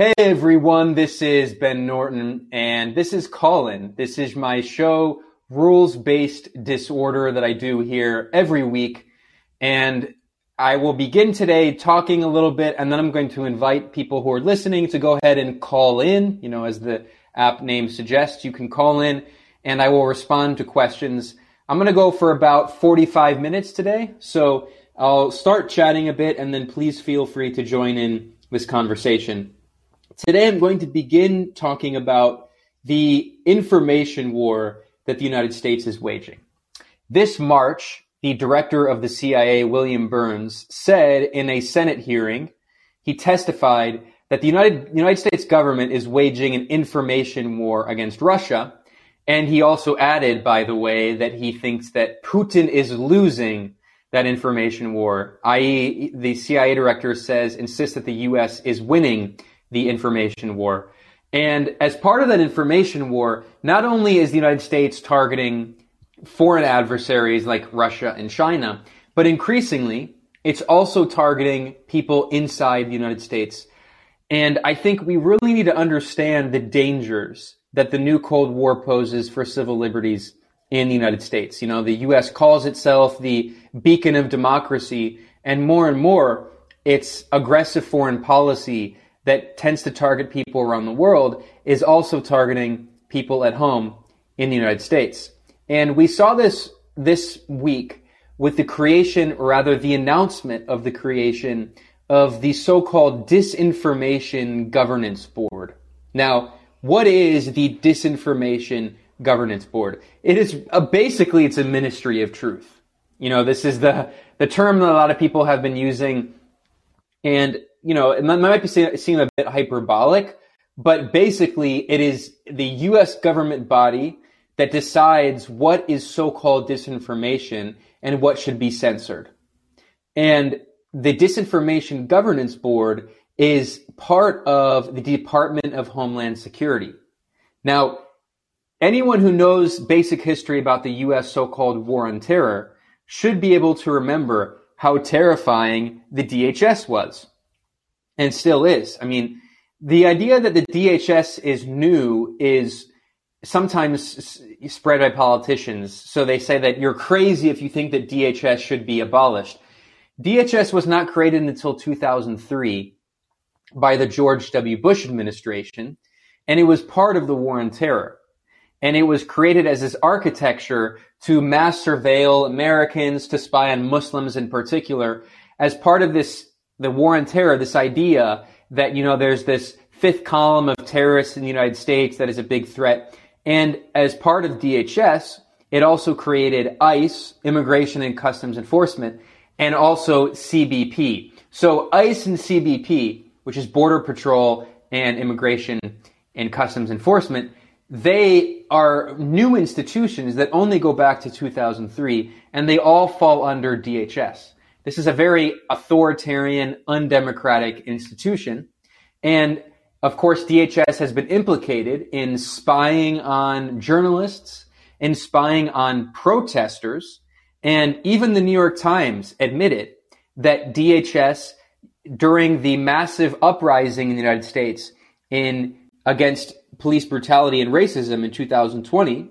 Hey everyone, this is Ben Norton and this is Callin. This is my show, Rules Based Disorder, that I do here every week. And I will begin today talking a little bit and then I'm going to invite people who are listening to go ahead and call in. You know, as the app name suggests, you can call in and I will respond to questions. I'm going to go for about 45 minutes today. So I'll start chatting a bit and then please feel free to join in this conversation. Today I'm going to begin talking about the information war that the United States is waging. This March, the director of the CIA, William Burns, said in a Senate hearing, he testified that the United, United States government is waging an information war against Russia. And he also added, by the way, that he thinks that Putin is losing that information war, i.e., the CIA director says, insists that the U.S. is winning the information war. And as part of that information war, not only is the United States targeting foreign adversaries like Russia and China, but increasingly, it's also targeting people inside the United States. And I think we really need to understand the dangers that the new Cold War poses for civil liberties in the United States. You know, the U.S. calls itself the beacon of democracy, and more and more, its aggressive foreign policy that tends to target people around the world is also targeting people at home in the United States. And we saw this this week with the creation, or rather the announcement of the creation of the so-called Disinformation Governance Board. Now, what is the Disinformation Governance Board? It is a, basically it's a ministry of truth. You know, this is the the term that a lot of people have been using, and you know, it might be seem a bit hyperbolic, but basically it is the U.S. government body that decides what is so-called disinformation and what should be censored. And the Disinformation Governance Board is part of the Department of Homeland Security. Now, anyone who knows basic history about the U.S. so-called war on terror should be able to remember how terrifying the DHS was and still is. I mean, the idea that the DHS is new is sometimes spread by politicians. So they say that you're crazy if you think that DHS should be abolished. DHS was not created until 2003 by the George W. Bush administration, and it was part of the war on terror. And it was created as this architecture to mass surveil Americans, to spy on Muslims in particular, as part of this the war on terror, this idea that, you know, there's this fifth column of terrorists in the United States that is a big threat. And as part of DHS, it also created ICE, Immigration and Customs Enforcement, and also CBP. So ICE and CBP, which is Border Patrol and Immigration and Customs Enforcement, they are new institutions that only go back to 2003 and they all fall under DHS. This is a very authoritarian, undemocratic institution. And of course, DHS has been implicated in spying on journalists and spying on protesters. And even the New York Times admitted that DHS, during the massive uprising in the United States in against police brutality and racism in 2020,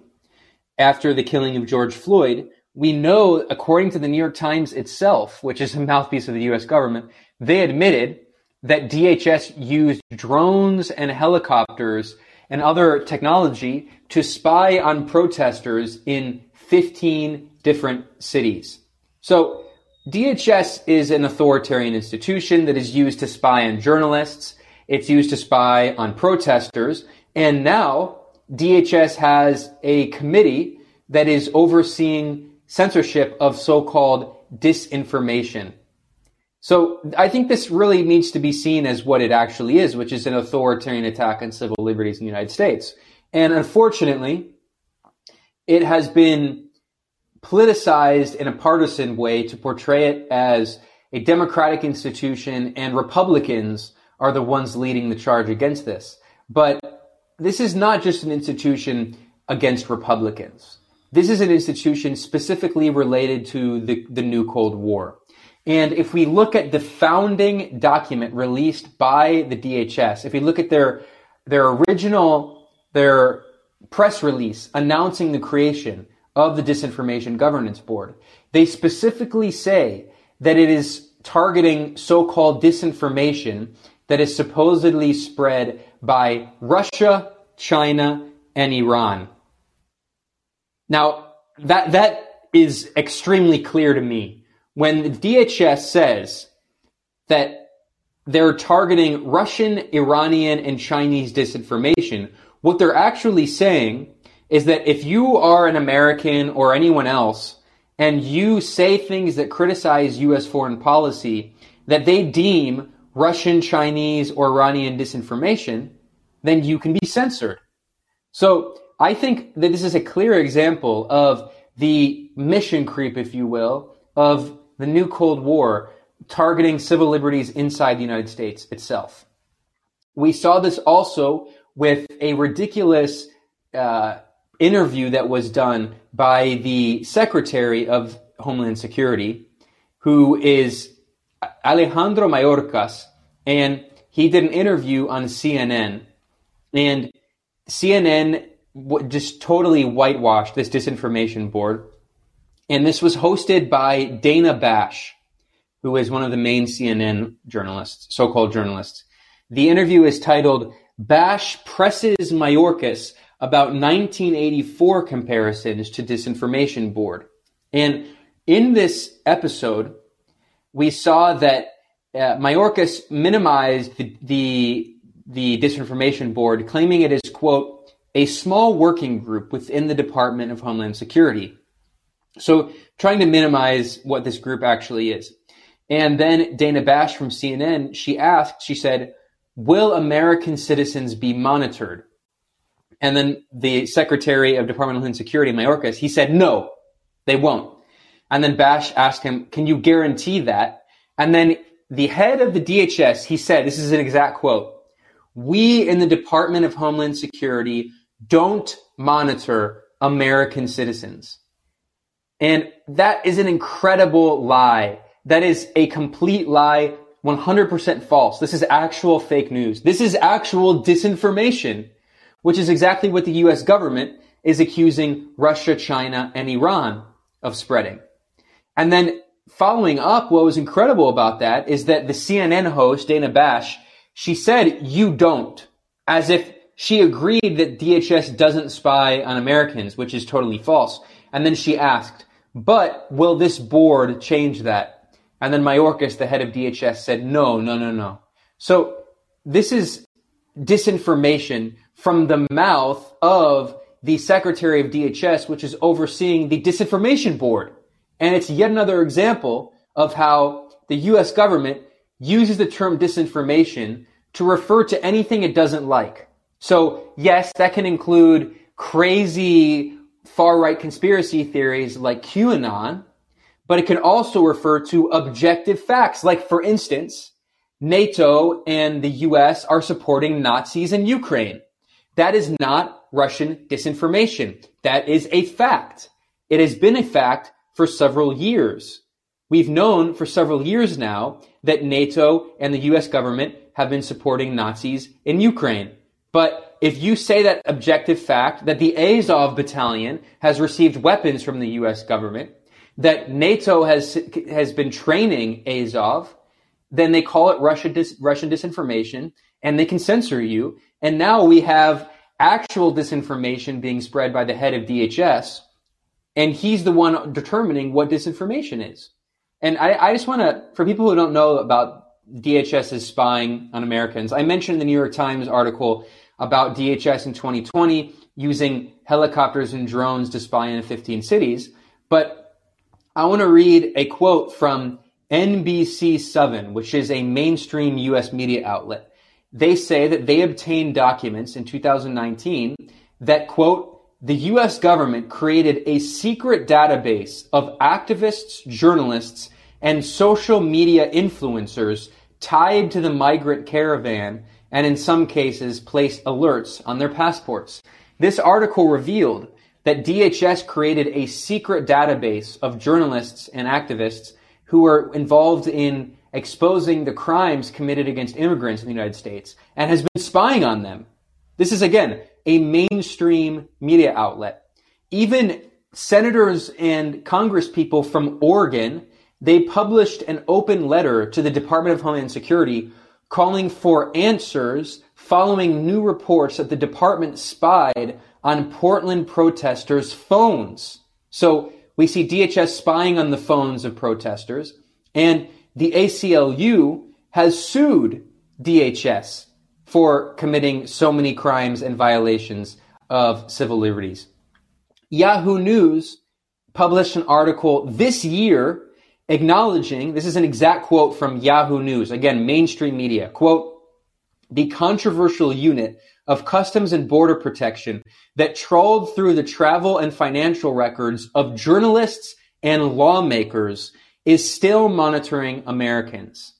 after the killing of George Floyd, we know, according to the New York Times itself, which is a mouthpiece of the US government, they admitted that DHS used drones and helicopters and other technology to spy on protesters in 15 different cities. So DHS is an authoritarian institution that is used to spy on journalists. It's used to spy on protesters. And now DHS has a committee that is overseeing censorship of so-called disinformation. So I think this really needs to be seen as what it actually is, which is an authoritarian attack on civil liberties in the United States. And unfortunately, it has been politicized in a partisan way to portray it as a democratic institution and Republicans are the ones leading the charge against this. But this is not just an institution against Republicans. This is an institution specifically related to the, the new Cold War. And if we look at the founding document released by the DHS, if we look at their their original their press release announcing the creation of the Disinformation Governance Board, they specifically say that it is targeting so-called disinformation that is supposedly spread by Russia, China, and Iran. Now, that that is extremely clear to me when the DHS says that they're targeting Russian, Iranian, and Chinese disinformation, what they're actually saying is that if you are an American or anyone else and you say things that criticize U.S. foreign policy that they deem Russian, Chinese, or Iranian disinformation, then you can be censored. So I think that this is a clear example of the mission creep, if you will, of the new Cold War targeting civil liberties inside the United States itself. We saw this also with a ridiculous uh, interview that was done by the Secretary of Homeland Security, who is Alejandro Mayorkas, and he did an interview on CNN, and CNN just totally whitewashed this disinformation board. And this was hosted by Dana Bash, who is one of the main CNN journalists, so-called journalists. The interview is titled Bash Presses Mayorkas about 1984 comparisons to disinformation board. And in this episode, we saw that uh, Mayorkas minimized the, the, the disinformation board, claiming it is, quote, a small working group within the Department of Homeland Security. So trying to minimize what this group actually is. And then Dana Bash from CNN, she asked, she said, will American citizens be monitored? And then the Secretary of Department of Homeland Security, Mayorkas, he said, no, they won't. And then Bash asked him, can you guarantee that? And then the head of the DHS, he said, this is an exact quote, we in the Department of Homeland Security don't monitor American citizens. And that is an incredible lie. That is a complete lie, 100% false. This is actual fake news. This is actual disinformation, which is exactly what the US government is accusing Russia, China, and Iran of spreading. And then following up, what was incredible about that is that the CNN host, Dana Bash, she said, you don't, as if she agreed that DHS doesn't spy on Americans, which is totally false. And then she asked, but will this board change that? And then Mayorkas, the head of DHS, said, no, no, no, no. So this is disinformation from the mouth of the secretary of DHS, which is overseeing the disinformation board. And it's yet another example of how the US government uses the term disinformation to refer to anything it doesn't like. So yes, that can include crazy far right conspiracy theories like QAnon, but it can also refer to objective facts. Like for instance, NATO and the US are supporting Nazis in Ukraine. That is not Russian disinformation. That is a fact. It has been a fact for several years. We've known for several years now that NATO and the US government have been supporting Nazis in Ukraine. But if you say that objective fact that the Azov battalion has received weapons from the US government, that NATO has has been training Azov, then they call it Russia dis, Russian disinformation and they can censor you. And now we have actual disinformation being spread by the head of DHS, and he's the one determining what disinformation is. And I, I just want to, for people who don't know about DHS's spying on Americans, I mentioned the New York Times article about DHS in 2020 using helicopters and drones to spy in 15 cities. But I want to read a quote from NBC7, which is a mainstream US media outlet. They say that they obtained documents in 2019 that quote, the US government created a secret database of activists, journalists, and social media influencers tied to the migrant caravan and in some cases placed alerts on their passports. This article revealed that DHS created a secret database of journalists and activists who were involved in exposing the crimes committed against immigrants in the United States and has been spying on them. This is again a mainstream media outlet. Even senators and congresspeople from Oregon, they published an open letter to the Department of Homeland Security calling for answers following new reports that the department spied on Portland protesters' phones. So we see DHS spying on the phones of protesters, and the ACLU has sued DHS for committing so many crimes and violations of civil liberties. Yahoo News published an article this year acknowledging this is an exact quote from Yahoo News, again, mainstream media. Quote, the controversial unit of Customs and Border Protection that trawled through the travel and financial records of journalists and lawmakers is still monitoring Americans.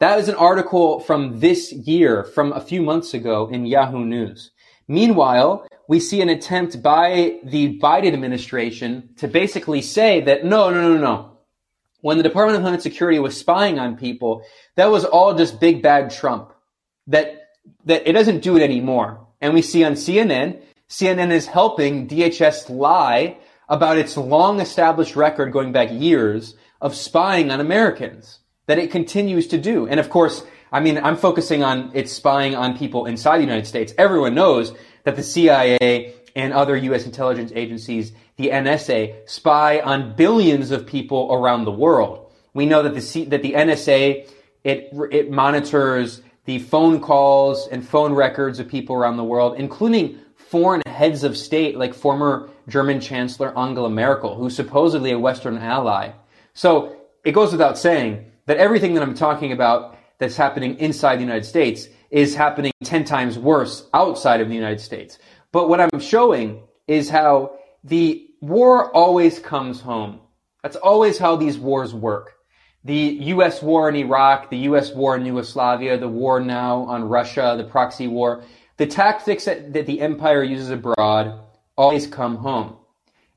That is an article from this year, from a few months ago in Yahoo News. Meanwhile, we see an attempt by the Biden administration to basically say that no, no, no, no. When the Department of Homeland Security was spying on people, that was all just big bad Trump. That, that it doesn't do it anymore. And we see on CNN, CNN is helping DHS lie about its long established record going back years of spying on Americans that it continues to do. And of course, I mean, I'm focusing on its spying on people inside the United States. Everyone knows that the CIA and other U.S. intelligence agencies, the NSA, spy on billions of people around the world. We know that the C- that the NSA it it monitors the phone calls and phone records of people around the world, including foreign heads of state like former German Chancellor Angela Merkel, who's supposedly a Western ally. So it goes without saying that everything that I'm talking about that's happening inside the United States is happening 10 times worse outside of the United States. But what I'm showing is how the war always comes home. That's always how these wars work. The US war in Iraq, the US war in Yugoslavia, the war now on Russia, the proxy war, the tactics that, that the empire uses abroad always come home.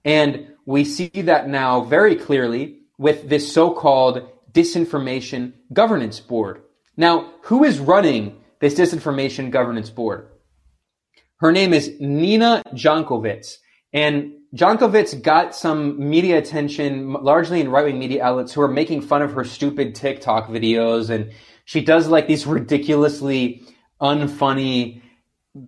And we see that now very clearly with this so-called disinformation governance board. Now, who is running this disinformation governance board? Her name is Nina Jankowicz. And Jankowicz got some media attention, largely in right-wing media outlets who are making fun of her stupid TikTok videos. And she does like these ridiculously unfunny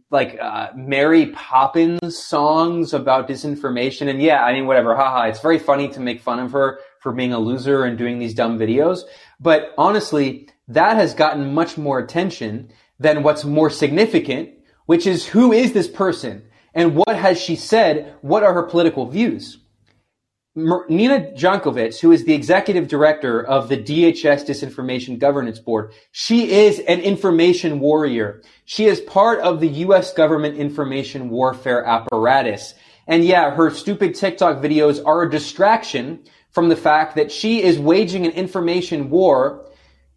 like uh, Mary Poppins songs about disinformation. And yeah, I mean, whatever, haha. It's very funny to make fun of her for being a loser and doing these dumb videos. But honestly, that has gotten much more attention than what's more significant, which is who is this person and what has she said? What are her political views? Nina Jankowicz, who is the executive director of the DHS Disinformation Governance Board, she is an information warrior. She is part of the U.S. government information warfare apparatus. And yeah, her stupid TikTok videos are a distraction from the fact that she is waging an information war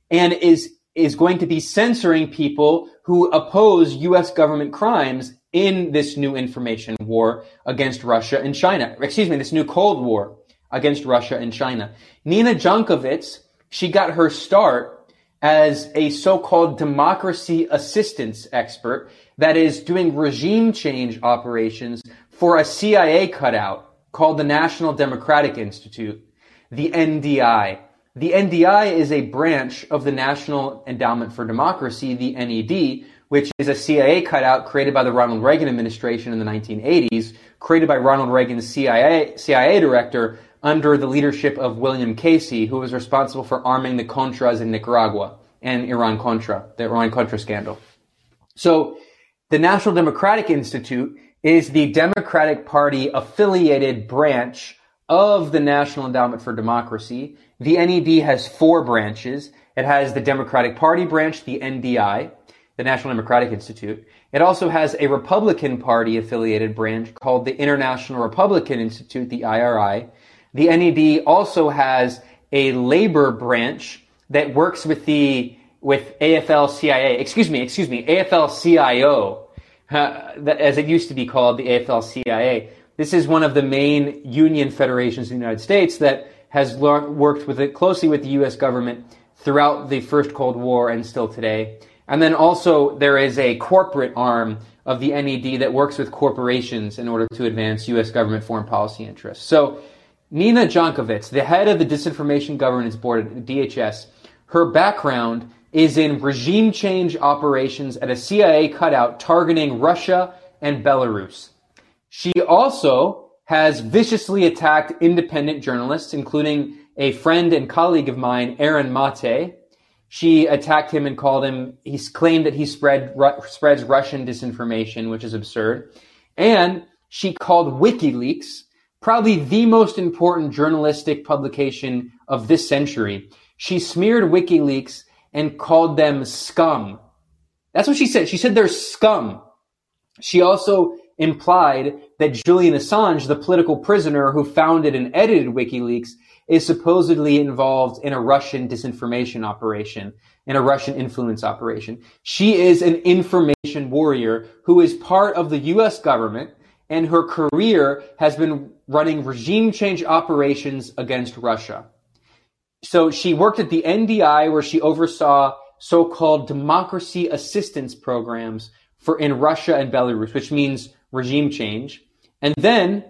and is, is going to be censoring people who oppose U.S. government crimes in this new information war against Russia and China. Excuse me, this new Cold War against Russia and China. Nina Jankowicz, she got her start as a so-called democracy assistance expert that is doing regime change operations for a CIA cutout called the National Democratic Institute, the NDI. The NDI is a branch of the National Endowment for Democracy, the NED, which is a CIA cutout created by the Ronald Reagan administration in the 1980s, created by Ronald Reagan's CIA, CIA director under the leadership of William Casey, who was responsible for arming the Contras in Nicaragua and Iran Contra, the Iran Contra scandal. So the National Democratic Institute is the Democratic Party affiliated branch of the National Endowment for Democracy. The NED has four branches. It has the Democratic Party branch, the NDI the National Democratic Institute. It also has a Republican Party affiliated branch called the International Republican Institute, the IRI. The NED also has a labor branch that works with the with AFL-CIA, excuse me, excuse me, AFL-CIO, uh, as it used to be called, the AFL-CIA. This is one of the main union federations in the United States that has worked with it closely with the U.S. government throughout the first Cold War and still today. And then also there is a corporate arm of the NED that works with corporations in order to advance U.S. government foreign policy interests. So Nina Jankowicz, the head of the Disinformation Governance Board at DHS, her background is in regime change operations at a CIA cutout targeting Russia and Belarus. She also has viciously attacked independent journalists, including a friend and colleague of mine, Aaron Mate. She attacked him and called him, he claimed that he spread, ru- spreads Russian disinformation, which is absurd. And she called WikiLeaks probably the most important journalistic publication of this century. She smeared WikiLeaks and called them scum. That's what she said. She said they're scum. She also implied that Julian Assange, the political prisoner who founded and edited WikiLeaks, is supposedly involved in a Russian disinformation operation, in a Russian influence operation. She is an information warrior who is part of the US government and her career has been running regime change operations against Russia. So she worked at the NDI where she oversaw so-called democracy assistance programs for in Russia and Belarus, which means regime change. And then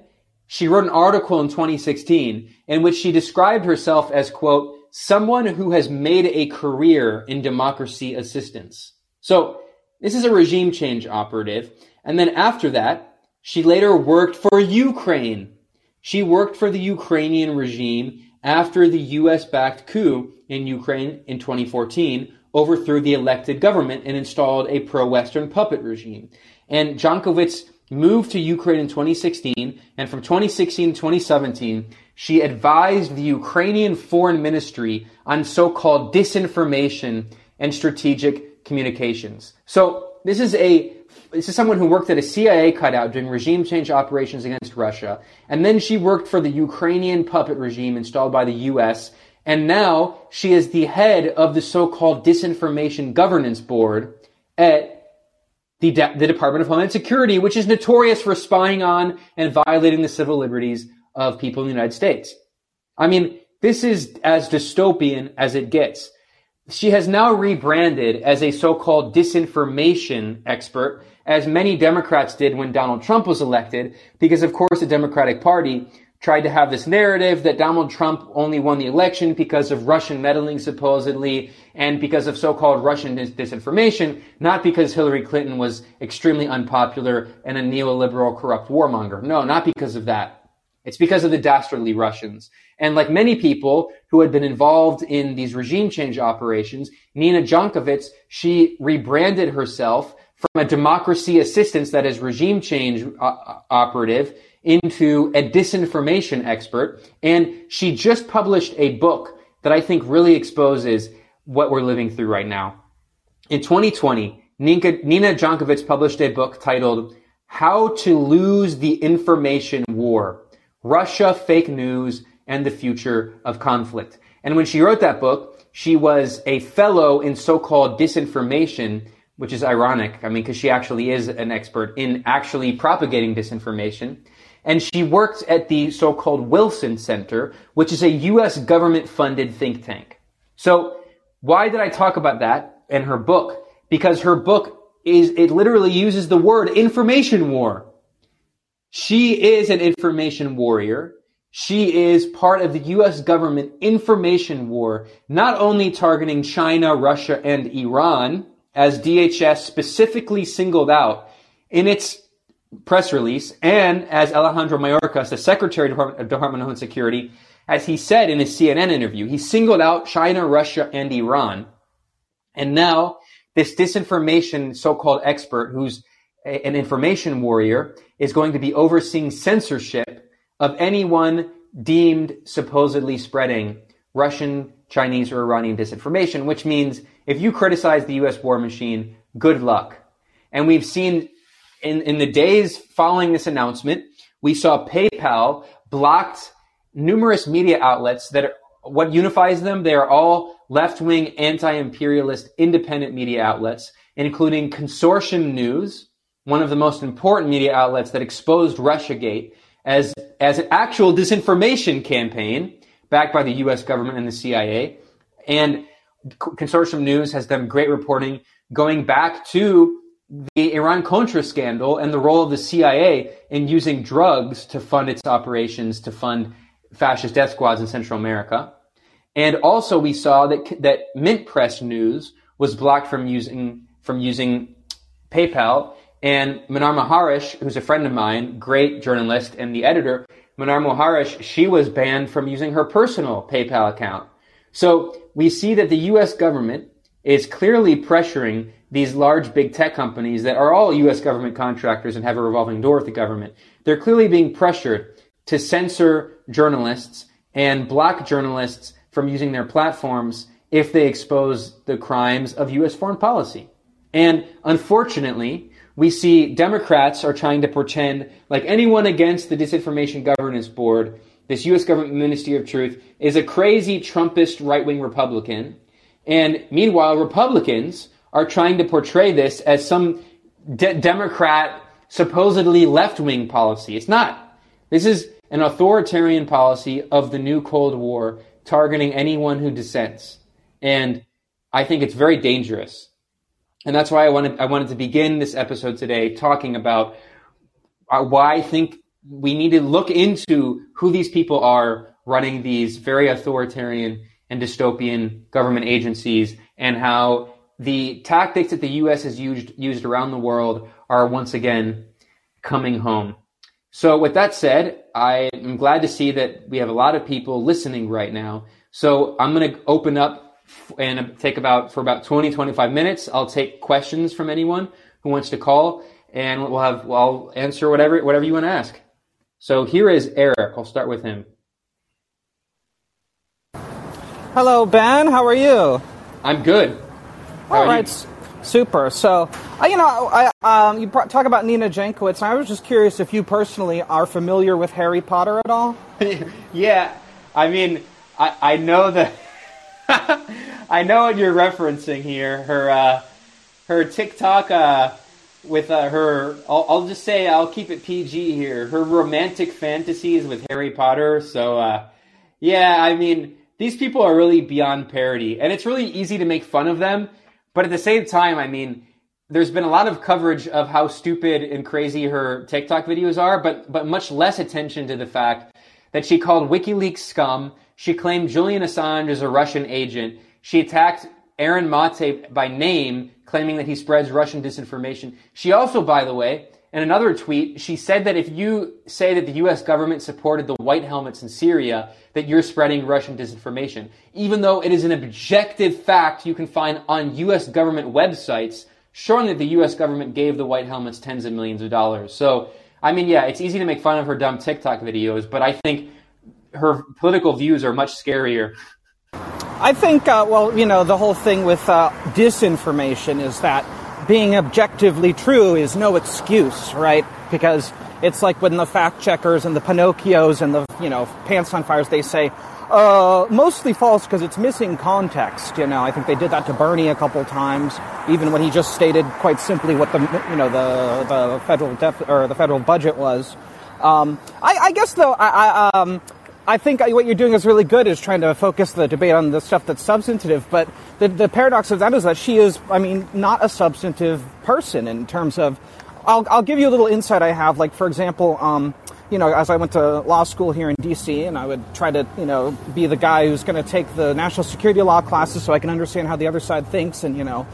she wrote an article in 2016 in which she described herself as, quote, someone who has made a career in democracy assistance. So this is a regime change operative. And then after that, she later worked for Ukraine. She worked for the Ukrainian regime after the US backed coup in Ukraine in 2014 overthrew the elected government and installed a pro Western puppet regime. And Jankowicz moved to Ukraine in 2016, and from 2016 to 2017, she advised the Ukrainian foreign ministry on so-called disinformation and strategic communications. So this is a this is someone who worked at a CIA cutout doing regime change operations against Russia, and then she worked for the Ukrainian puppet regime installed by the U.S. And now she is the head of the so-called Disinformation Governance Board at the, De- the Department of Homeland Security, which is notorious for spying on and violating the civil liberties of people in the United States. I mean, this is as dystopian as it gets. She has now rebranded as a so-called disinformation expert, as many Democrats did when Donald Trump was elected, because of course the Democratic Party tried to have this narrative that Donald Trump only won the election because of Russian meddling, supposedly, and because of so-called Russian dis- disinformation, not because Hillary Clinton was extremely unpopular and a neoliberal corrupt warmonger. No, not because of that. It's because of the dastardly Russians. And like many people who had been involved in these regime change operations, Nina Jankowicz, she rebranded herself from a democracy assistance that is regime change uh, operative into a disinformation expert. And she just published a book that I think really exposes what we're living through right now. In 2020, Nina, Nina Jankowicz published a book titled How to Lose the Information War, Russia, Fake News, and the Future of Conflict. And when she wrote that book, she was a fellow in so-called disinformation, which is ironic. I mean, because she actually is an expert in actually propagating disinformation and she worked at the so-called Wilson Center, which is a U.S. government-funded think tank. So why did I talk about that in her book? Because her book is, it literally uses the word information war. She is an information warrior. She is part of the U.S. government information war, not only targeting China, Russia, and Iran, as DHS specifically singled out in its press release, and as Alejandro Mayorkas, the Secretary of Department of Homeland Security, as he said in his CNN interview, he singled out China, Russia, and Iran. And now this disinformation so-called expert who's a, an information warrior is going to be overseeing censorship of anyone deemed supposedly spreading Russian, Chinese, or Iranian disinformation, which means if you criticize the US war machine, good luck. And we've seen in, in the days following this announcement, we saw PayPal blocked numerous media outlets that are, what unifies them? They are all left-wing, anti-imperialist, independent media outlets, including Consortium News, one of the most important media outlets that exposed Russiagate as, as an actual disinformation campaign backed by the U.S. government and the CIA. And Consortium News has done great reporting going back to the Iran Contra scandal and the role of the CIA in using drugs to fund its operations to fund fascist death squads in Central America. And also we saw that that Mint Press News was blocked from using from using PayPal and Mnar Muhawesh, who's a friend of mine, great journalist and the editor, Mnar Muhawesh, she was banned from using her personal PayPal account. So we see that the US government is clearly pressuring these large big tech companies that are all US government contractors and have a revolving door with the government. They're clearly being pressured to censor journalists and block journalists from using their platforms if they expose the crimes of US foreign policy. And unfortunately, we see Democrats are trying to pretend like anyone against the Disinformation Governance Board, this US government Ministry of Truth, is a crazy Trumpist right wing Republican. And meanwhile, Republicans are trying to portray this as some de- Democrat, supposedly left wing policy. It's not. This is an authoritarian policy of the new Cold War targeting anyone who dissents. And I think it's very dangerous. And that's why I wanted, I wanted to begin this episode today talking about uh, why I think we need to look into who these people are running these very authoritarian and dystopian government agencies and how the tactics that the U.S. has used, used around the world are once again coming home. So with that said, I am glad to see that we have a lot of people listening right now. So I'm going to open up and take about for about 20, 25 minutes. I'll take questions from anyone who wants to call and we'll have, well, I'll answer whatever, whatever you want to ask. So here is Eric. I'll start with him. Hello, Ben. How are you? I'm good. All right, super. So, uh, you know, I, um, you talk about Nina Jankowicz, and I was just curious if you personally are familiar with Harry Potter at all. yeah, I mean, I, I know that. I know what you're referencing here. Her uh, her TikTok uh, with uh, her. I'll, I'll, just say I'll keep it PG here. Her romantic fantasies with Harry Potter. So uh, yeah, I mean these people are really beyond parody, and it's really easy to make fun of them but at the same time, I mean, there's been a lot of coverage of how stupid and crazy her TikTok videos are, but but much less attention to the fact that she called WikiLeaks scum. She claimed Julian Assange is a Russian agent. She attacked Aaron Mate by name, claiming that he spreads Russian disinformation. She also, by the way, in another tweet, she said that if you say that the US government supported the white helmets in Syria, that you're spreading Russian disinformation. Even though it is an objective fact you can find on US government websites showing that the US government gave the white helmets tens of millions of dollars. So, I mean, yeah, it's easy to make fun of her dumb TikTok videos, but I think her political views are much scarier. I think, uh, well, you know, the whole thing with uh, disinformation is that being objectively true is no excuse, right? Because it's like when the fact checkers and the Pinocchios and the, you know, pants on fires, they say, uh, mostly false because it's missing context. You know, I think they did that to Bernie a couple times, even when he just stated quite simply what the, you know, the, the federal def- or the federal budget was. Um, I, I, guess though, I, I um, I think what you're doing is really good is trying to focus the debate on the stuff that's substantive. But the, the paradox of that is that she is, I mean, not a substantive person in terms of. I'll, I'll give you a little insight I have. Like, for example, um, you know, as I went to law school here in D.C., and I would try to, you know, be the guy who's going to take the national security law classes so I can understand how the other side thinks, and you know,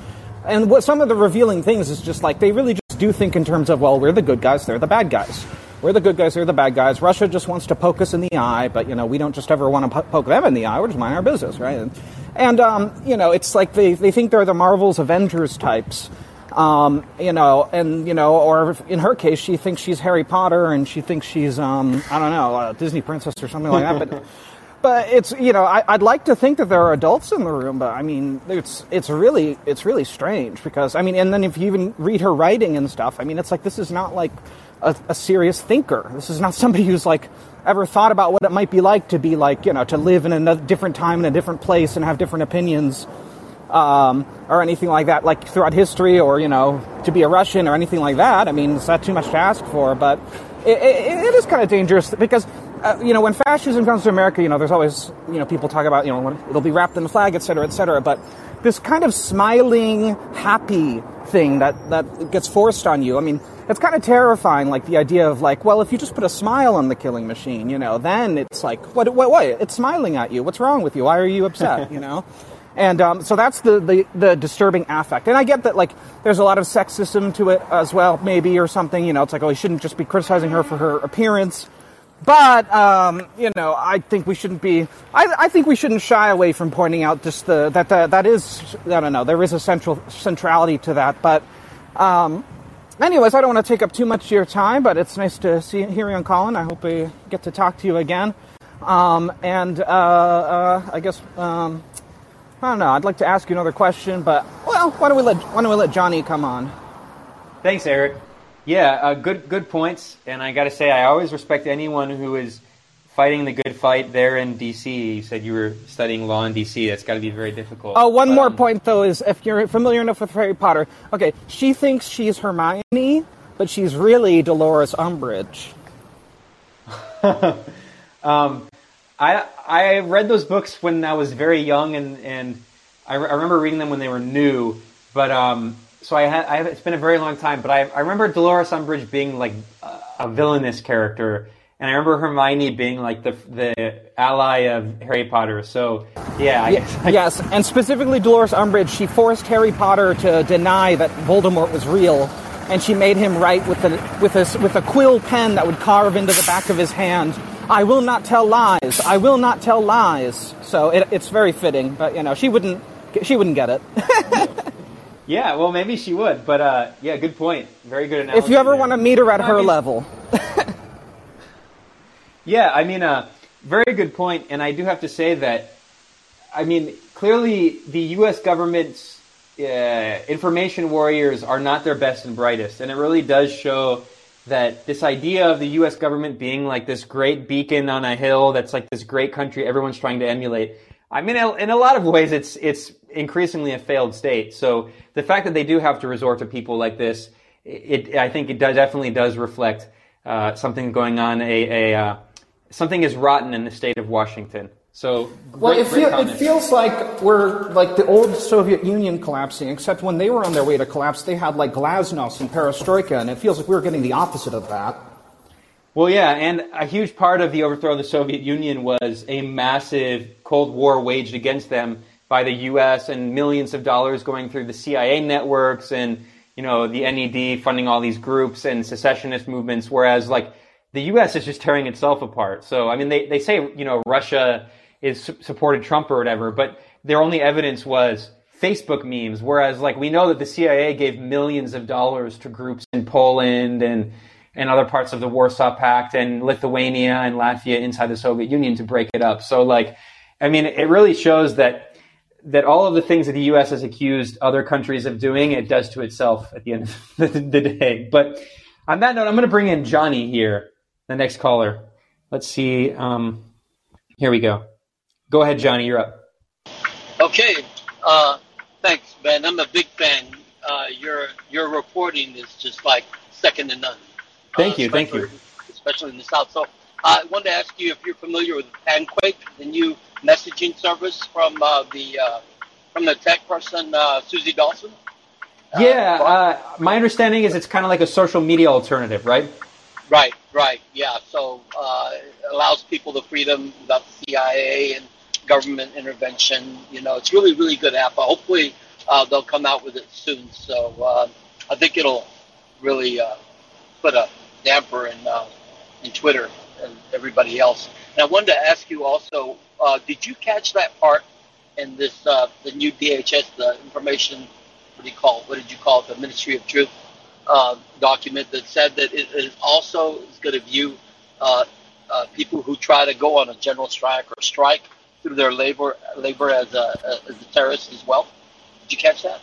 and what some of the revealing things is just like they really just do think in terms of, well, we're the good guys, they're the bad guys. We're the good guys, they're the bad guys. Russia just wants to poke us in the eye, but, you know, we don't just ever want to poke them in the eye. We're just mind our business, right? And, and um, you know, it's like they, they think they're the Marvel's Avengers types. Um, you know, and you know, or in her case, she thinks she's Harry Potter, and she thinks she's, um, I don't know, a Disney princess or something like that. But, but it's, you know, I, would like to think that there are adults in the room, but I mean, it's, it's really, it's really strange because, I mean, and then if you even read her writing and stuff, I mean, it's like this is not like a, a serious thinker. This is not somebody who's like ever thought about what it might be like to be like, you know, to live in a different time in a different place and have different opinions, um, or anything like that, like throughout history, or you know, to be a Russian or anything like that. I mean, is that too much to ask for? But it, it, it is kind of dangerous because uh, you know, when fascism comes to America, you know, there's always, you know, people talk about, you know, it'll be wrapped in the flag, et cetera, et cetera. But this kind of smiling, happy thing that, that gets forced on you, I mean, it's kind of terrifying, like the idea of like, well, if you just put a smile on the killing machine, you know, then it's like, what, what, what? It's smiling at you. What's wrong with you? Why are you upset? you know? And um, so that's the, the, the, disturbing affect. And I get that, like, there's a lot of sexism to it as well, maybe, or something. You know, it's like, oh, we shouldn't just be criticizing her for her appearance. But, um, you know, I think we shouldn't be, I, I think we shouldn't shy away from pointing out just the, that, the, that is, I don't know, there is a central centrality to that. But, um, anyways, I don't want to take up too much of your time, but it's nice to see, hear you on Callin. I hope we get to talk to you again. Um, and, uh, uh, I guess, um, I don't know. I'd like to ask you another question, but well, why don't we let why don't we let Johnny come on? Thanks, Eric. Yeah, uh, good good points. And I got to say, I always respect anyone who is fighting the good fight there in D.C. You said you were studying law in D.C. That's got to be very difficult. Oh, one more um, point though is if you're familiar enough with Harry Potter. Okay, she thinks she's Hermione, but she's really Dolores Umbridge. um, I I read those books when I was very young, and and I, re- I remember reading them when they were new. But um, so I had I have, it's been a very long time. But I I remember Dolores Umbridge being like a, a villainous character, and I remember Hermione being like the the ally of Harry Potter. So yeah, I, yes, and specifically Dolores Umbridge, she forced Harry Potter to deny that Voldemort was real and she made him write with a with a with a quill pen that would carve into the back of his hand I will not tell lies. I will not tell lies. So it, it's very fitting, but you know, she wouldn't she wouldn't get it. yeah, well, maybe she would, but uh, yeah, good point. Very good analogy. If you ever there. want to meet her at her I mean, level. yeah, I mean, uh, very good point, and I do have to say that, I mean, clearly the U.S. government's uh, information warriors are not their best and brightest, and it really does show that this idea of the U.S. government being like this great beacon on a hill that's like this great country everyone's trying to emulate. I mean, in a lot of ways, it's it's increasingly a failed state. So the fact that they do have to resort to people like this, it, I think it does, definitely does reflect uh, something going on. A, a uh, something is rotten in the state of Washington. So, great, well, it, feel, it, feels like we're like the old Soviet Union collapsing, except when they were on their way to collapse, they had like glasnost and perestroika, and it feels like we are getting the opposite of that. Well, yeah, and a huge part of the overthrow of the Soviet Union was a massive Cold War waged against them by the U.S. and millions of dollars going through the CIA networks and you know the NED funding all these groups and secessionist movements, whereas like the U.S. is just tearing itself apart. So I mean, they they say you know Russia is supported Trump or whatever, but their only evidence was Facebook memes. Whereas, like, we know that the CIA gave millions of dollars to groups in Poland and and other parts of the Warsaw Pact and Lithuania and Latvia inside the Soviet Union to break it up. So, like, I mean, it really shows that that all of the things that the U.S. has accused other countries of doing, it does to itself at the end of the day. But on that note, I'm going to bring in Johnny here, the next caller. Let's see. Um, here we go. Go ahead, Johnny. You're up. Okay. Uh, thanks, Ben. I'm a big fan. Uh, your your reporting is just like second to none. Thank uh, you. Thank you. Especially in the South. So I wanted to ask you if you're familiar with Panquake, the new messaging service from uh, the uh, from the tech person uh, Susie Dawson. Yeah, my understanding is it's kind of like a social media alternative, right? Right, right, yeah. So uh, it allows people the freedom without the CIA and government intervention. You know, it's really, really good app. Hopefully, uh, they'll come out with it soon. So uh, I think it'll really uh, put a damper in uh, in Twitter and everybody else. And I wanted to ask you also: uh, Did you catch that part in this uh, the new DHS, the information? What do you call it? What did you call it? The Ministry of Truth uh, document that said that it, it also is going to view uh, uh, people who try to go on a general strike or strike through their labor labor as a, as a terrorist as well. Did you catch that?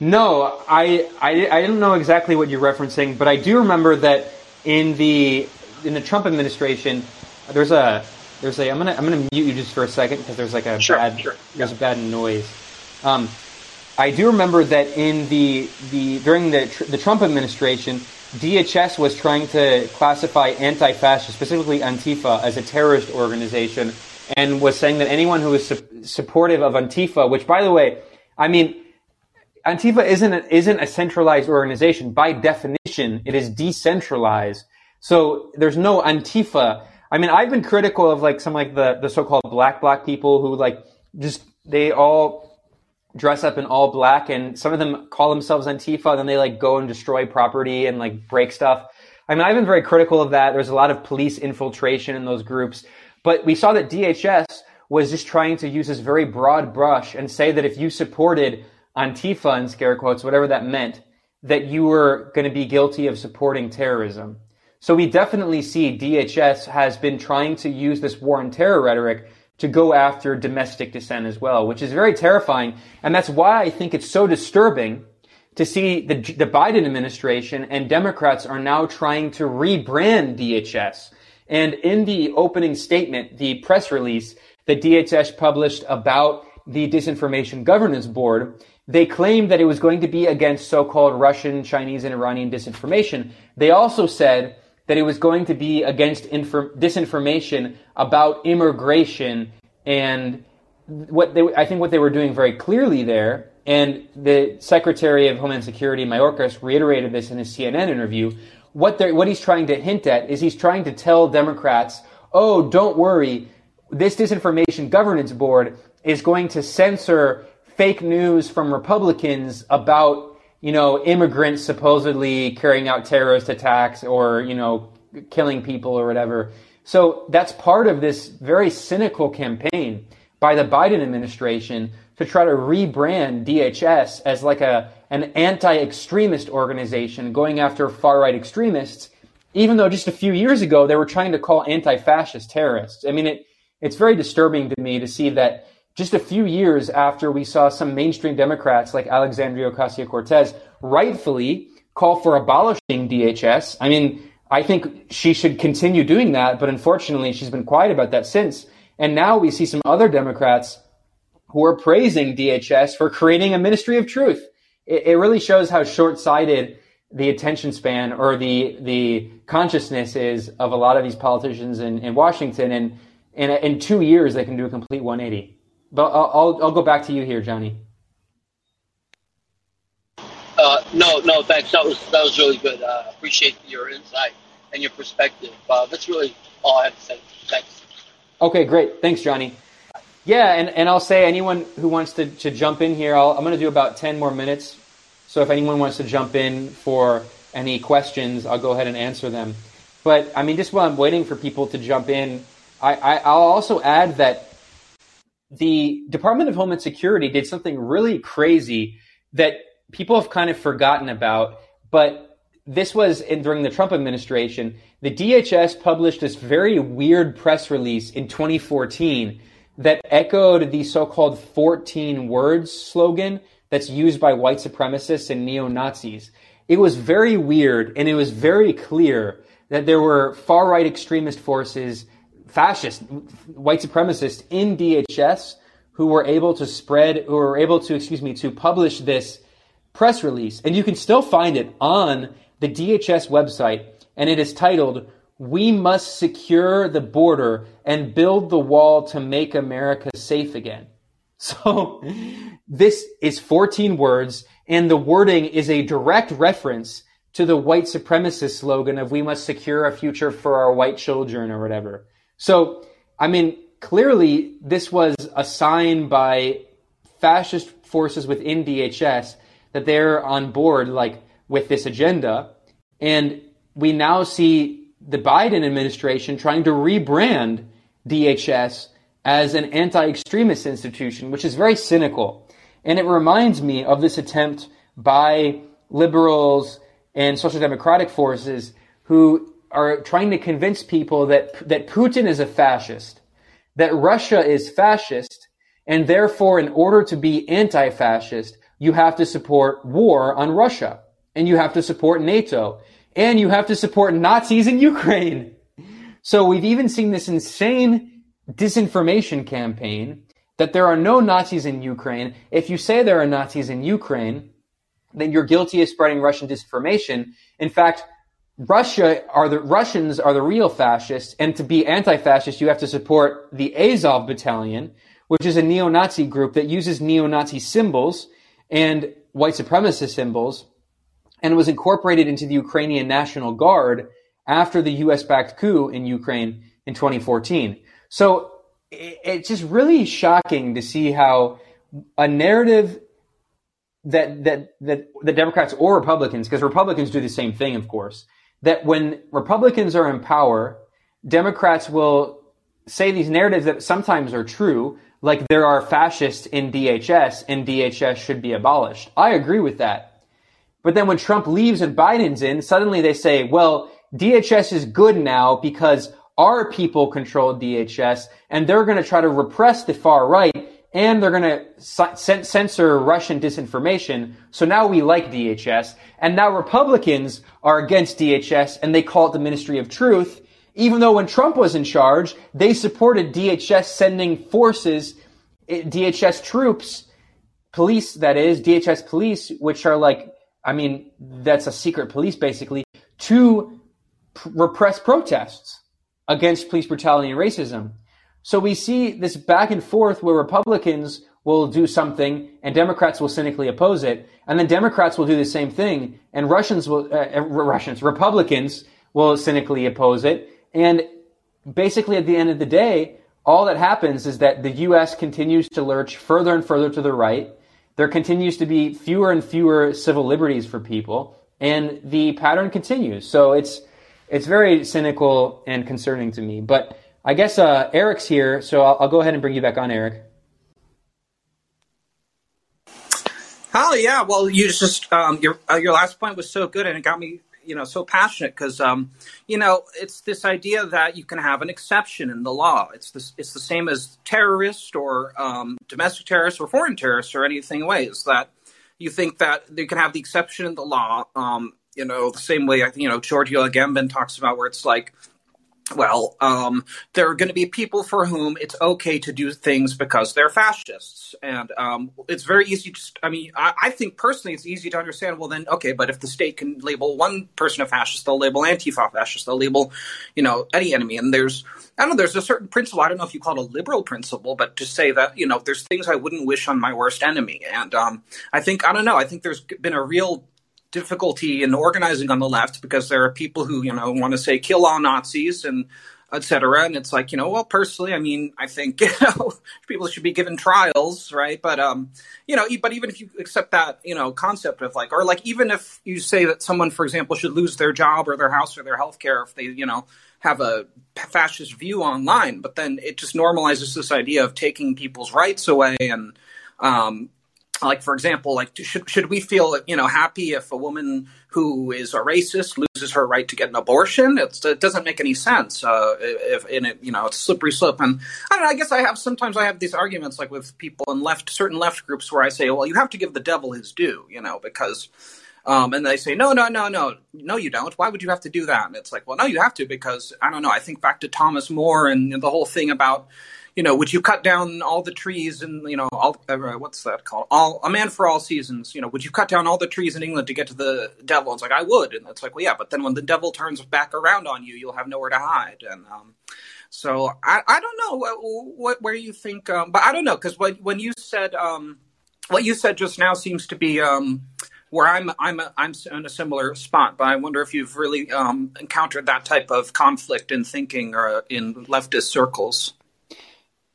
No, I, I I don't know exactly what you're referencing, but I do remember that in the in the Trump administration, there's a there's a I'm gonna I'm gonna mute you just for a second because there's like a sure, bad sure. there's a bad noise. Um, I do remember that in the the during the the Trump administration, DHS was trying to classify anti-fascist, specifically Antifa, as a terrorist organization, and was saying that anyone who is su- supportive of Antifa, which by the way, I mean, Antifa isn't a, isn't a centralized organization by definition. It is decentralized. So there's no Antifa. I mean, I've been critical of like some like the the so-called black black people who like just they all dress up in all black and some of them call themselves Antifa, then they like go and destroy property and like break stuff. I mean, I've been very critical of that. There's a lot of police infiltration in those groups, but we saw that DHS was just trying to use this very broad brush and say that if you supported Antifa in scare quotes, whatever that meant, that you were going to be guilty of supporting terrorism. So we definitely see DHS has been trying to use this war on terror rhetoric to go after domestic dissent as well, which is very terrifying. And that's why I think it's so disturbing to see the, the Biden administration and Democrats are now trying to rebrand DHS. And in the opening statement, the press release that DHS published about the Disinformation Governance Board, they claimed that it was going to be against so-called Russian, Chinese, and Iranian disinformation. They also said that it was going to be against infor- disinformation about immigration and what they, I think what they were doing very clearly there, and the Secretary of Homeland Security, Mayorkas, reiterated this in his CNN interview. What, what he's trying to hint at is he's trying to tell Democrats, oh, don't worry, this disinformation governance board is going to censor fake news from Republicans about you know, immigrants supposedly carrying out terrorist attacks or, you know, killing people or whatever. So that's part of this very cynical campaign by the Biden administration to try to rebrand DHS as like a an anti-extremist organization going after far-right extremists, even though just a few years ago they were trying to call anti-fascist terrorists. I mean, it it's very disturbing to me to see that just a few years after we saw some mainstream Democrats like Alexandria Ocasio Cortez rightfully call for abolishing DHS. I mean, I think she should continue doing that, but unfortunately, she's been quiet about that since. And now we see some other Democrats who are praising DHS for creating a ministry of truth. It, it really shows how short sighted the attention span or the, the consciousness is of a lot of these politicians in, in Washington. And in, in two years, they can do a complete 180. But I'll, I'll, I'll go back to you here, Johnny. Uh, no, no, thanks. That was that was really good. Uh, appreciate your insight and your perspective. Uh, that's really all I have to say. Thanks. Okay, great. Thanks, Johnny. Yeah, and, and I'll say anyone who wants to, to jump in here, i am going to do about 10 more minutes. So if anyone wants to jump in for any questions, I'll go ahead and answer them. But I mean, just while I'm waiting for people to jump in, I, I, I'll also add that the Department of Homeland Security did something really crazy that people have kind of forgotten about, but this was in, during the Trump administration. The DHS published this very weird press release in 2014 that echoed the so-called 14 words slogan that's used by white supremacists and neo-Nazis. It was very weird and it was very clear that there were far-right extremist forces fascist, white supremacists in DHS who were able to spread, who were able to, excuse me, to publish this press release. And you can still find it on the DHS website. And it is titled, We Must Secure the Border and Build the Wall to Make America Safe Again. So this is 14 words and the wording is a direct reference to the white supremacist slogan of we must secure a future for our white children or whatever. So, I mean, clearly this was a sign by fascist forces within DHS that they're on board, like, with this agenda. And we now see the Biden administration trying to rebrand DHS as an anti-extremist institution, which is very cynical. And it reminds me of this attempt by liberals and social democratic forces who are trying to convince people that, that Putin is a fascist, that Russia is fascist, and therefore, in order to be anti-fascist, you have to support war on Russia, and you have to support NATO, and you have to support Nazis in Ukraine. So we've even seen this insane disinformation campaign that there are no Nazis in Ukraine. If you say there are Nazis in Ukraine, then you're guilty of spreading Russian disinformation. In fact, Russia are the Russians are the real fascists, and to be anti-fascist, you have to support the Azov Battalion, which is a neo-Nazi group that uses neo-Nazi symbols and white supremacist symbols, and was incorporated into the Ukrainian National Guard after the U.S.-backed coup in Ukraine in 2014. So it's just really shocking to see how a narrative that that that the Democrats or Republicans, because Republicans do the same thing, of course, that when Republicans are in power, Democrats will say these narratives that sometimes are true, like there are fascists in DHS and DHS should be abolished. I agree with that. But then when Trump leaves and Biden's in, suddenly they say, well, DHS is good now because our people control DHS and they're going to try to repress the far right and they're going to censor Russian disinformation. So now we like DHS. And now Republicans are against DHS and they call it the Ministry of Truth. Even though when Trump was in charge, they supported DHS sending forces, eh, DHS troops, police, that is, DHS police, which are like, I mean, that's a secret police basically, to p- repress protests against police brutality and racism. So we see this back and forth where Republicans will do something and Democrats will cynically oppose it, and then Democrats will do the same thing, and Russians will, uh, Russians, Republicans will cynically oppose it, and basically at the end of the day, all that happens is that the U.S. continues to lurch further and further to the right. There continues to be fewer and fewer civil liberties for people, and the pattern continues. So it's it's very cynical and concerning to me, but I guess uh, Eric's here, so I'll, I'll, go ahead and bring you back on, Eric. Oh yeah, well, you just um, your uh, your last point was so good, and it got me, you know, so passionate because, um, you know, it's this idea that you can have an exception in the law. It's this, it's the same as terrorist or um, domestic terrorists or foreign terrorists or anything ways that you think that you can have the exception in the law. Um, you know, the same way I you know Giorgio Agamben talks about where it's like well, um, there are going to be people for whom it's okay to do things because they're fascists. And um, it's very easy to, I mean, I, I, think personally it's easy to understand, well, then, okay, but if the state can label one person a fascist, they'll label Antifa fascist, they'll label, you know, any enemy. And there's, I don't know, there's a certain principle, I don't know if you call it a liberal principle, but to say that, you know, there's things I wouldn't wish on my worst enemy. And um, I think, I don't know, I think there's been a real difficulty in organizing on the left because there are people who you know want to say kill all Nazis and etc. And it's like you know, well, personally, I mean, I think you know people should be given trials, right? But um, you know, but even if you accept that you know concept of like, or like even if you say that someone, for example, should lose their job or their house or their health care if they you know have a fascist view online, but then it just normalizes this idea of taking people's rights away and um, like for example like should should we feel you know happy if a woman who is a racist loses her right to get an abortion it's, it doesn't make any sense uh, if in it you know it's slippery slope and I know I guess I have sometimes I have these arguments like with people in left certain left groups where I say well you have to give the devil his due you know because um, and they say, no, no, no, no, no, you don't. Why would you have to do that? And it's like, well, no, you have to because I don't know. I think back to Thomas More and the whole thing about you know, would you cut down all the trees and you know, all uh, what's that called? All a man for all seasons. You know, would you cut down all the trees in England to get to the devil? It's like I would, and it's like, well, yeah, but then when the devil turns back around on you, you'll have nowhere to hide. And um, so I, I don't know what, what where you think, um, but I don't know because when when you said um, what you said just now seems to be um, where I'm I'm a, I'm in a similar spot. But I wonder if you've really um, encountered that type of conflict in thinking or in leftist circles.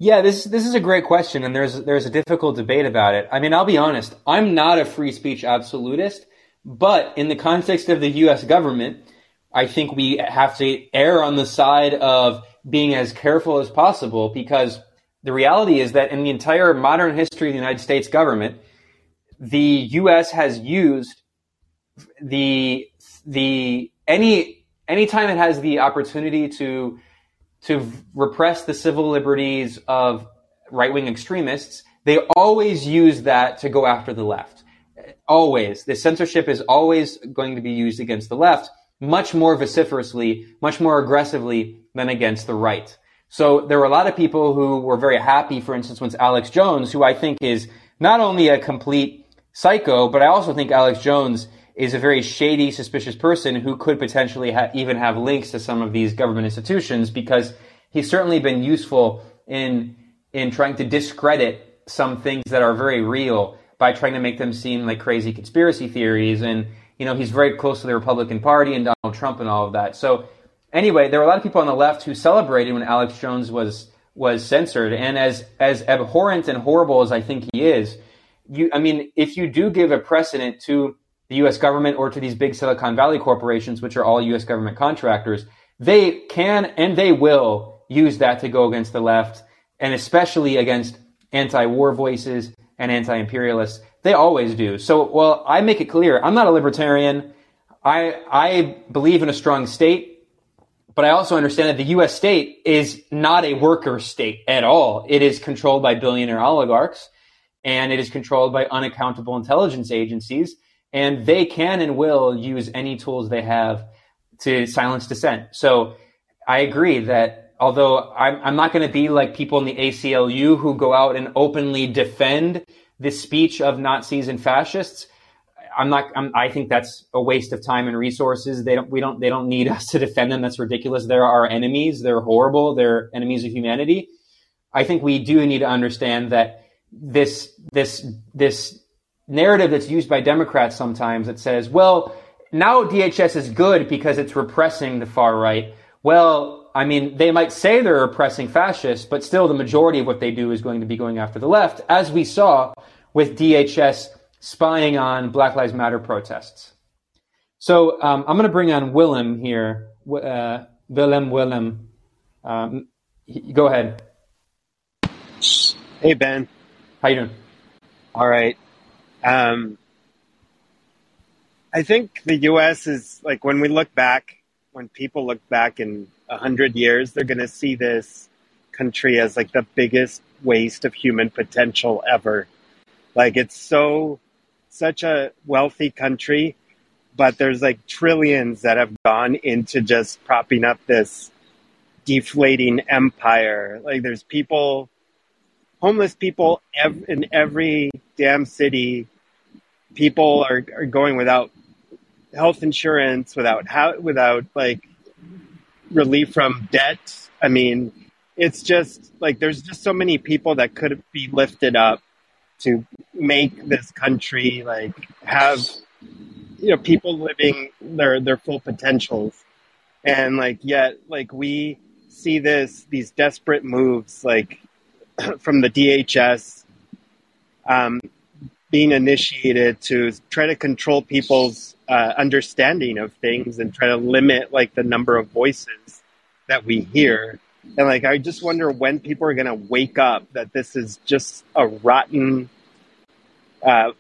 Yeah, this this is a great question, and there's there's a difficult debate about it. I mean, I'll be honest, I'm not a free speech absolutist, but in the context of the U.S. government, I think we have to err on the side of being as careful as possible because the reality is that in the entire modern history of the United States government, the U.S. has used the the any anytime it has the opportunity to to repress the civil liberties of right wing extremists, they always use that to go after the left. Always. The censorship is always going to be used against the left, much more vociferously, much more aggressively than against the right. So there were a lot of people who were very happy, for instance, once Alex Jones, who I think is not only a complete psycho, but I also think Alex Jones is a very shady, suspicious person who could potentially ha- even have links to some of these government institutions because he's certainly been useful in in trying to discredit some things that are very real by trying to make them seem like crazy conspiracy theories. And you know, he's very close to the Republican Party and Donald Trump and all of that. So anyway, there were a lot of people on the left who celebrated when Alex Jones was was censored. And as as abhorrent and horrible as I think he is, you I mean, if you do give a precedent to the US government or to these big Silicon Valley corporations, which are all US government contractors, they can and they will use that to go against the left and especially against anti-war voices and anti-imperialists. They always do. So, well, I make it clear, I'm not a libertarian. I, I believe in a strong state, but I also understand that the U.S. state is not a worker state at all. It is controlled by billionaire oligarchs and it is controlled by unaccountable intelligence agencies and they can and will use any tools they have to silence dissent. So I agree that although I'm, I'm not going to be like people in the ACLU who go out and openly defend the speech of Nazis and fascists, I'm not. I'm, i think that's a waste of time and resources. They don't. We don't. They don't need us to defend them. That's ridiculous. They're our enemies. They're horrible. They're enemies of humanity. I think we do need to understand that this this this narrative that's used by Democrats sometimes that says, well, now DHS is good because it's repressing the far right. Well, I mean, they might say they're repressing fascists, but still the majority of what they do is going to be going after the left, as we saw with DHS spying on Black Lives Matter protests. So um, I'm going to bring on Willem here. Uh, Willem, Willem. Um, go ahead. Hey, Ben. How you doing? All right. Um, I think the U.S. is like when we look back, when people look back in a hundred years, they're going to see this country as like the biggest waste of human potential ever. Like it's so such a wealthy country, but there's like trillions that have gone into just propping up this deflating empire. Like there's people, homeless people ev- in every damn city. People are, are going without health insurance, without how, without like relief from debt. I mean, it's just like there's just so many people that could be lifted up to make this country like have you know people living their their full potentials and like yet like we see this these desperate moves like from the DHS um, being initiated to try to control people's uh, understanding of things and try to limit like the number of voices that we hear and like, I just wonder when people are going to wake up that this is just a rotten uh,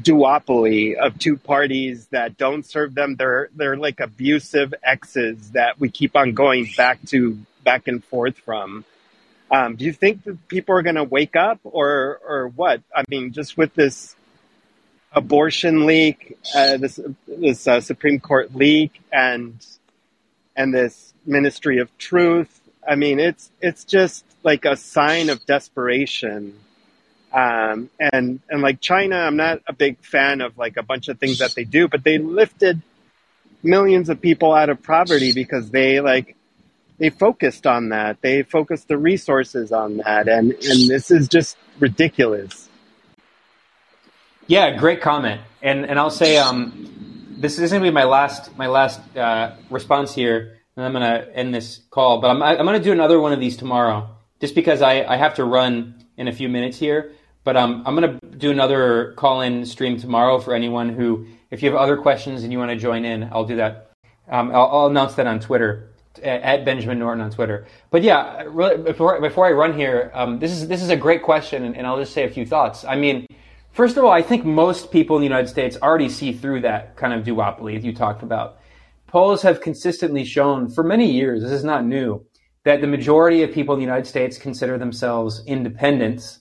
duopoly of two parties that don't serve them. They're they're like abusive exes that we keep on going back to back and forth from. Um, do you think that people are going to wake up, or or what? I mean, just with this abortion leak, uh, this this uh, Supreme Court leak, and and this Ministry of Truth. I mean, it's it's just like a sign of desperation. Um, and and like China, I'm not a big fan of like a bunch of things that they do, but they lifted millions of people out of poverty because they like they focused on that. They focused the resources on that, and and this is just ridiculous. Yeah, great comment. And and I'll say um, this is going to be my last my last uh, response here and I'm going to end this call. But I'm, I'm going to do another one of these tomorrow, just because I, I have to run in a few minutes here. But um, I'm going to do another call-in stream tomorrow for anyone who, if you have other questions and you want to join in, I'll do that. Um, I'll, I'll, announce that on Twitter at Benjamin Norton on Twitter. But yeah, really, before before I run here, um, this is this is a great question, and, and I'll just say a few thoughts. I mean, first of all, I think most people in the United States already see through that kind of duopoly you talked about polls have consistently shown for many years, this is not new, that the majority of people in the United States consider themselves independents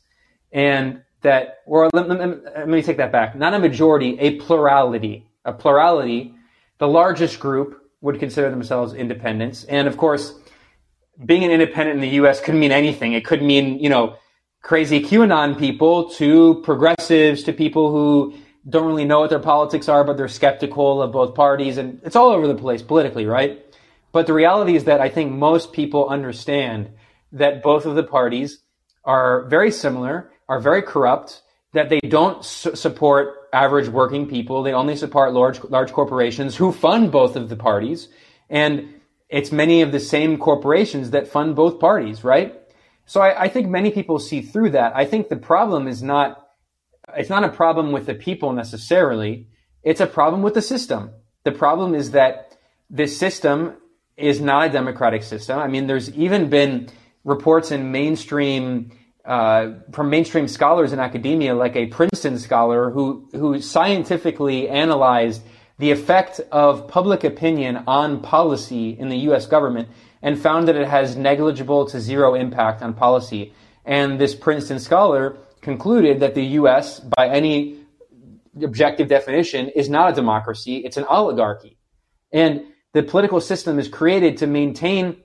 and that, or let, let, let, me take that back, not a majority, a plurality. A plurality, the largest group would consider themselves independents. And of course, being an independent in the U.S. could mean anything. It could mean, you know, crazy QAnon people to progressives to people who don't really know what their politics are, but they're skeptical of both parties. And it's all over the place politically, right? But the reality is that I think most people understand that both of the parties are very similar, are very corrupt, that they don't su- support average working people. They only support large, large corporations who fund both of the parties. And it's many of the same corporations that fund both parties, right? So I, I think many people see through that. I think the problem is not it's not a problem with the people necessarily. It's a problem with the system. The problem is that this system is not a democratic system. I mean, there's even been reports in mainstream uh, from mainstream scholars in academia, like a Princeton scholar who who scientifically analyzed the effect of public opinion on policy in the U.S. government and found that it has negligible to zero impact on policy. And this Princeton scholar concluded that the U.S., by any objective definition, is not a democracy; it's an oligarchy. And the political system is created to maintain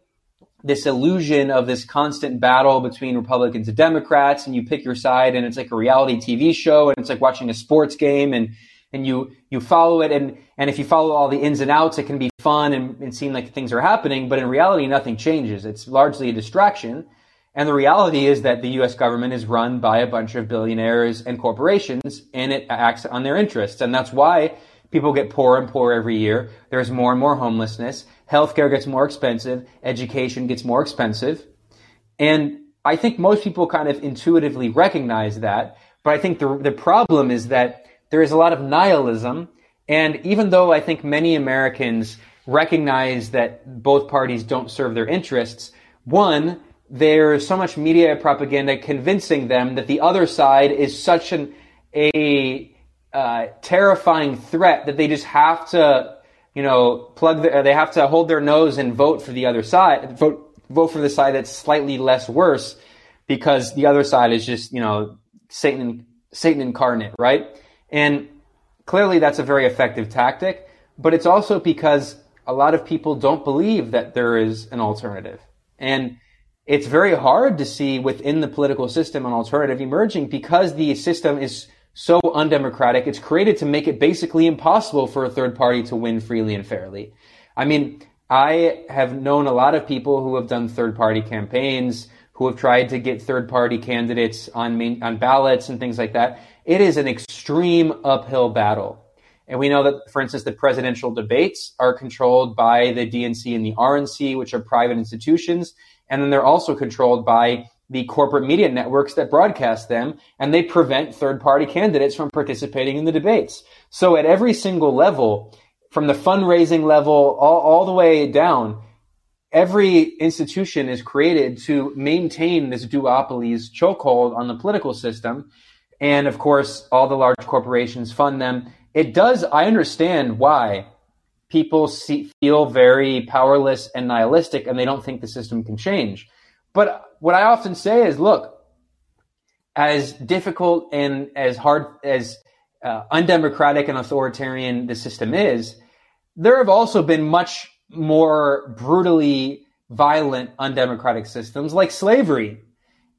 this illusion of this constant battle between Republicans and Democrats, and you pick your side, and it's like a reality TV show, and it's like watching a sports game, and and you you follow it, and and if you follow all the ins and outs, it can be fun and, and seem like things are happening, but in reality, nothing changes. It's largely a distraction. And the reality is that the U.S. government is run by a bunch of billionaires and corporations, and it acts on their interests, and that's why People get poorer and poorer every year. There's more and more homelessness. Healthcare gets more expensive. Education gets more expensive. And I think most people kind of intuitively recognize that. But I think the, the problem is that there is a lot of nihilism. And even though I think many Americans recognize that both parties don't serve their interests, one, there's so much media propaganda convincing them that the other side is such an, a, uh, terrifying threat that they just have to, you know, plug the, they have to hold their nose and vote for the other side, vote, vote for the side that's slightly less worse because the other side is just, you know, Satan, Satan incarnate, right? And clearly that's a very effective tactic, but it's also because a lot of people don't believe that there is an alternative. And it's very hard to see within the political system an alternative emerging because the system is so undemocratic. It's created to make it basically impossible for a third party to win freely and fairly. I mean, I have known a lot of people who have done third party campaigns, who have tried to get third party candidates on main, on ballots and things like that. It is an extreme uphill battle. And we know that, for instance, the presidential debates are controlled by the DNC and the RNC, which are private institutions. And then they're also controlled by the corporate media networks that broadcast them, and they prevent third party candidates from participating in the debates. So at every single level, from the fundraising level all, all the way down, every institution is created to maintain this duopoly's chokehold on the political system. And of course, all the large corporations fund them. It does, I understand why people see, feel very powerless and nihilistic and they don't think the system can change. But what I often say is, look, as difficult and as hard as uh, undemocratic and authoritarian the system is, there have also been much more brutally violent undemocratic systems like slavery.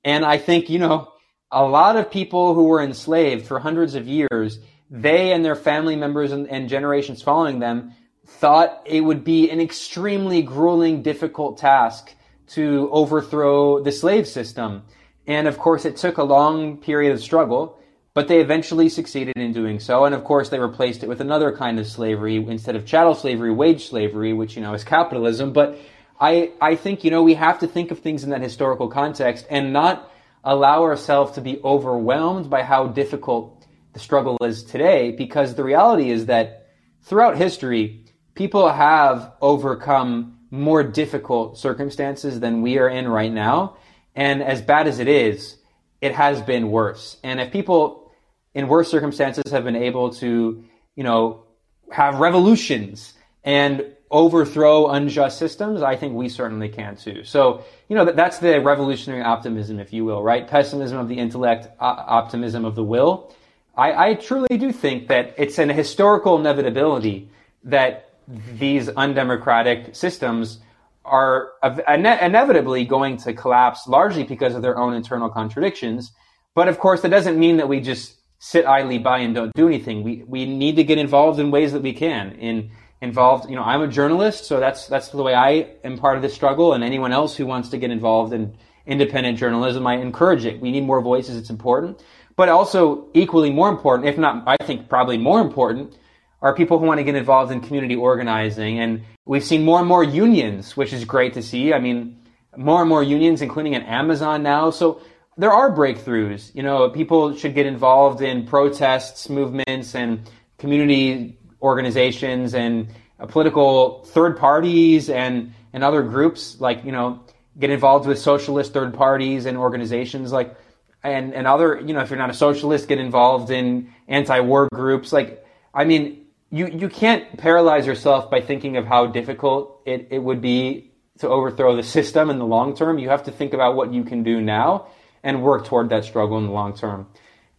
And I think, you know, a lot of people who were enslaved for hundreds of years, they and their family members and, and generations following them thought it would be an extremely grueling, difficult task to overthrow the slave system. And of course, it took a long period of struggle, but they eventually succeeded in doing so. And of course, they replaced it with another kind of slavery instead of chattel slavery, wage slavery, which, you know, is capitalism. But I, I think, you know, we have to think of things in that historical context and not allow ourselves to be overwhelmed by how difficult the struggle is today, because the reality is that throughout history, people have overcome more difficult circumstances than we are in right now. And as bad as it is, it has been worse. And if people in worse circumstances have been able to, you know, have revolutions and overthrow unjust systems, I think we certainly can too. So, you know, that's the revolutionary optimism, if you will, right? Pessimism of the intellect, optimism of the will. I, I truly do think that it's an historical inevitability that these undemocratic systems are ine- inevitably going to collapse largely because of their own internal contradictions. But of course, that doesn't mean that we just sit idly by and don't do anything. We we need to get involved in ways that we can. In involved, you know, I'm a journalist, so that's that's the way I am part of this struggle. And anyone else who wants to get involved in independent journalism, I encourage it. We need more voices. It's important, but also equally more important, if not, I think probably more important, are people who want to get involved in community organizing. And we've seen more and more unions, which is great to see. I mean, more and more unions, including at Amazon now. So there are breakthroughs. You know, people should get involved in protests, movements, and community organizations and uh, political third parties and, and other groups like, you know, get involved with socialist third parties and organizations like, and, and other, you know, if you're not a socialist, get involved in anti-war groups. Like, I mean, you, you can't paralyze yourself by thinking of how difficult it, it would be to overthrow the system in the long term. You have to think about what you can do now and work toward that struggle in the long term.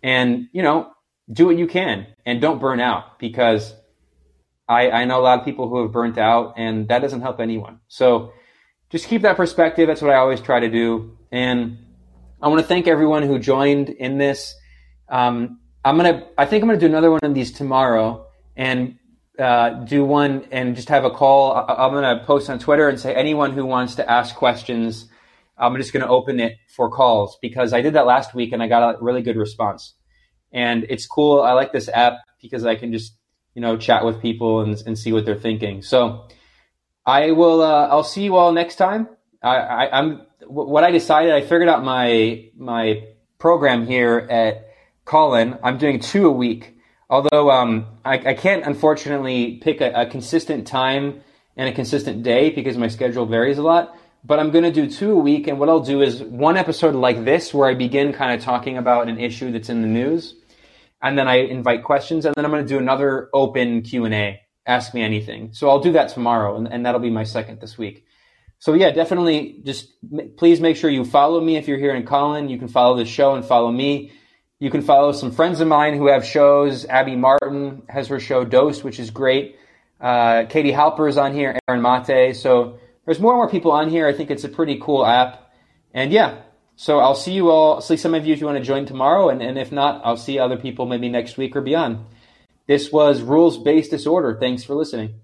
And, you know, do what you can and don't burn out because I, I know a lot of people who have burnt out and that doesn't help anyone. So just keep that perspective. That's what I always try to do. And I want to thank everyone who joined in this. Um, I'm gonna. I think I'm gonna do another one of these tomorrow and uh, do one and just have a call. I'm gonna post on Twitter and say anyone who wants to ask questions. I'm just gonna open it for calls because I did that last week and I got a really good response. And it's cool. I like this app because I can just you know chat with people and, and see what they're thinking. So I will. Uh, I'll see you all next time. I, I, I'm what I decided. I figured out my my program here at Callin. I'm doing two a week. Although um, I, I, can't unfortunately pick a, a, consistent time and a consistent day because my schedule varies a lot. But I'm going to do two a week, and what I'll do is one episode like this where I begin kind of talking about an issue that's in the news, and then I invite questions, and then I'm going to do another open Q and A, ask me anything. So I'll do that tomorrow, and, and that'll be my second this week. So yeah, definitely just please make sure you follow me if you're here in Callin. You can follow the show and follow me. You can follow some friends of mine who have shows. Abby Martin has her show Dose, which is great. Uh, Katie Halper is on here, Aaron Mate. So there's more and more people on here. I think it's a pretty cool app. And yeah, so I'll see you all, see some of you if you want to join tomorrow. And, and if not, I'll see other people maybe next week or beyond. This was Rules Based Disorder. Thanks for listening.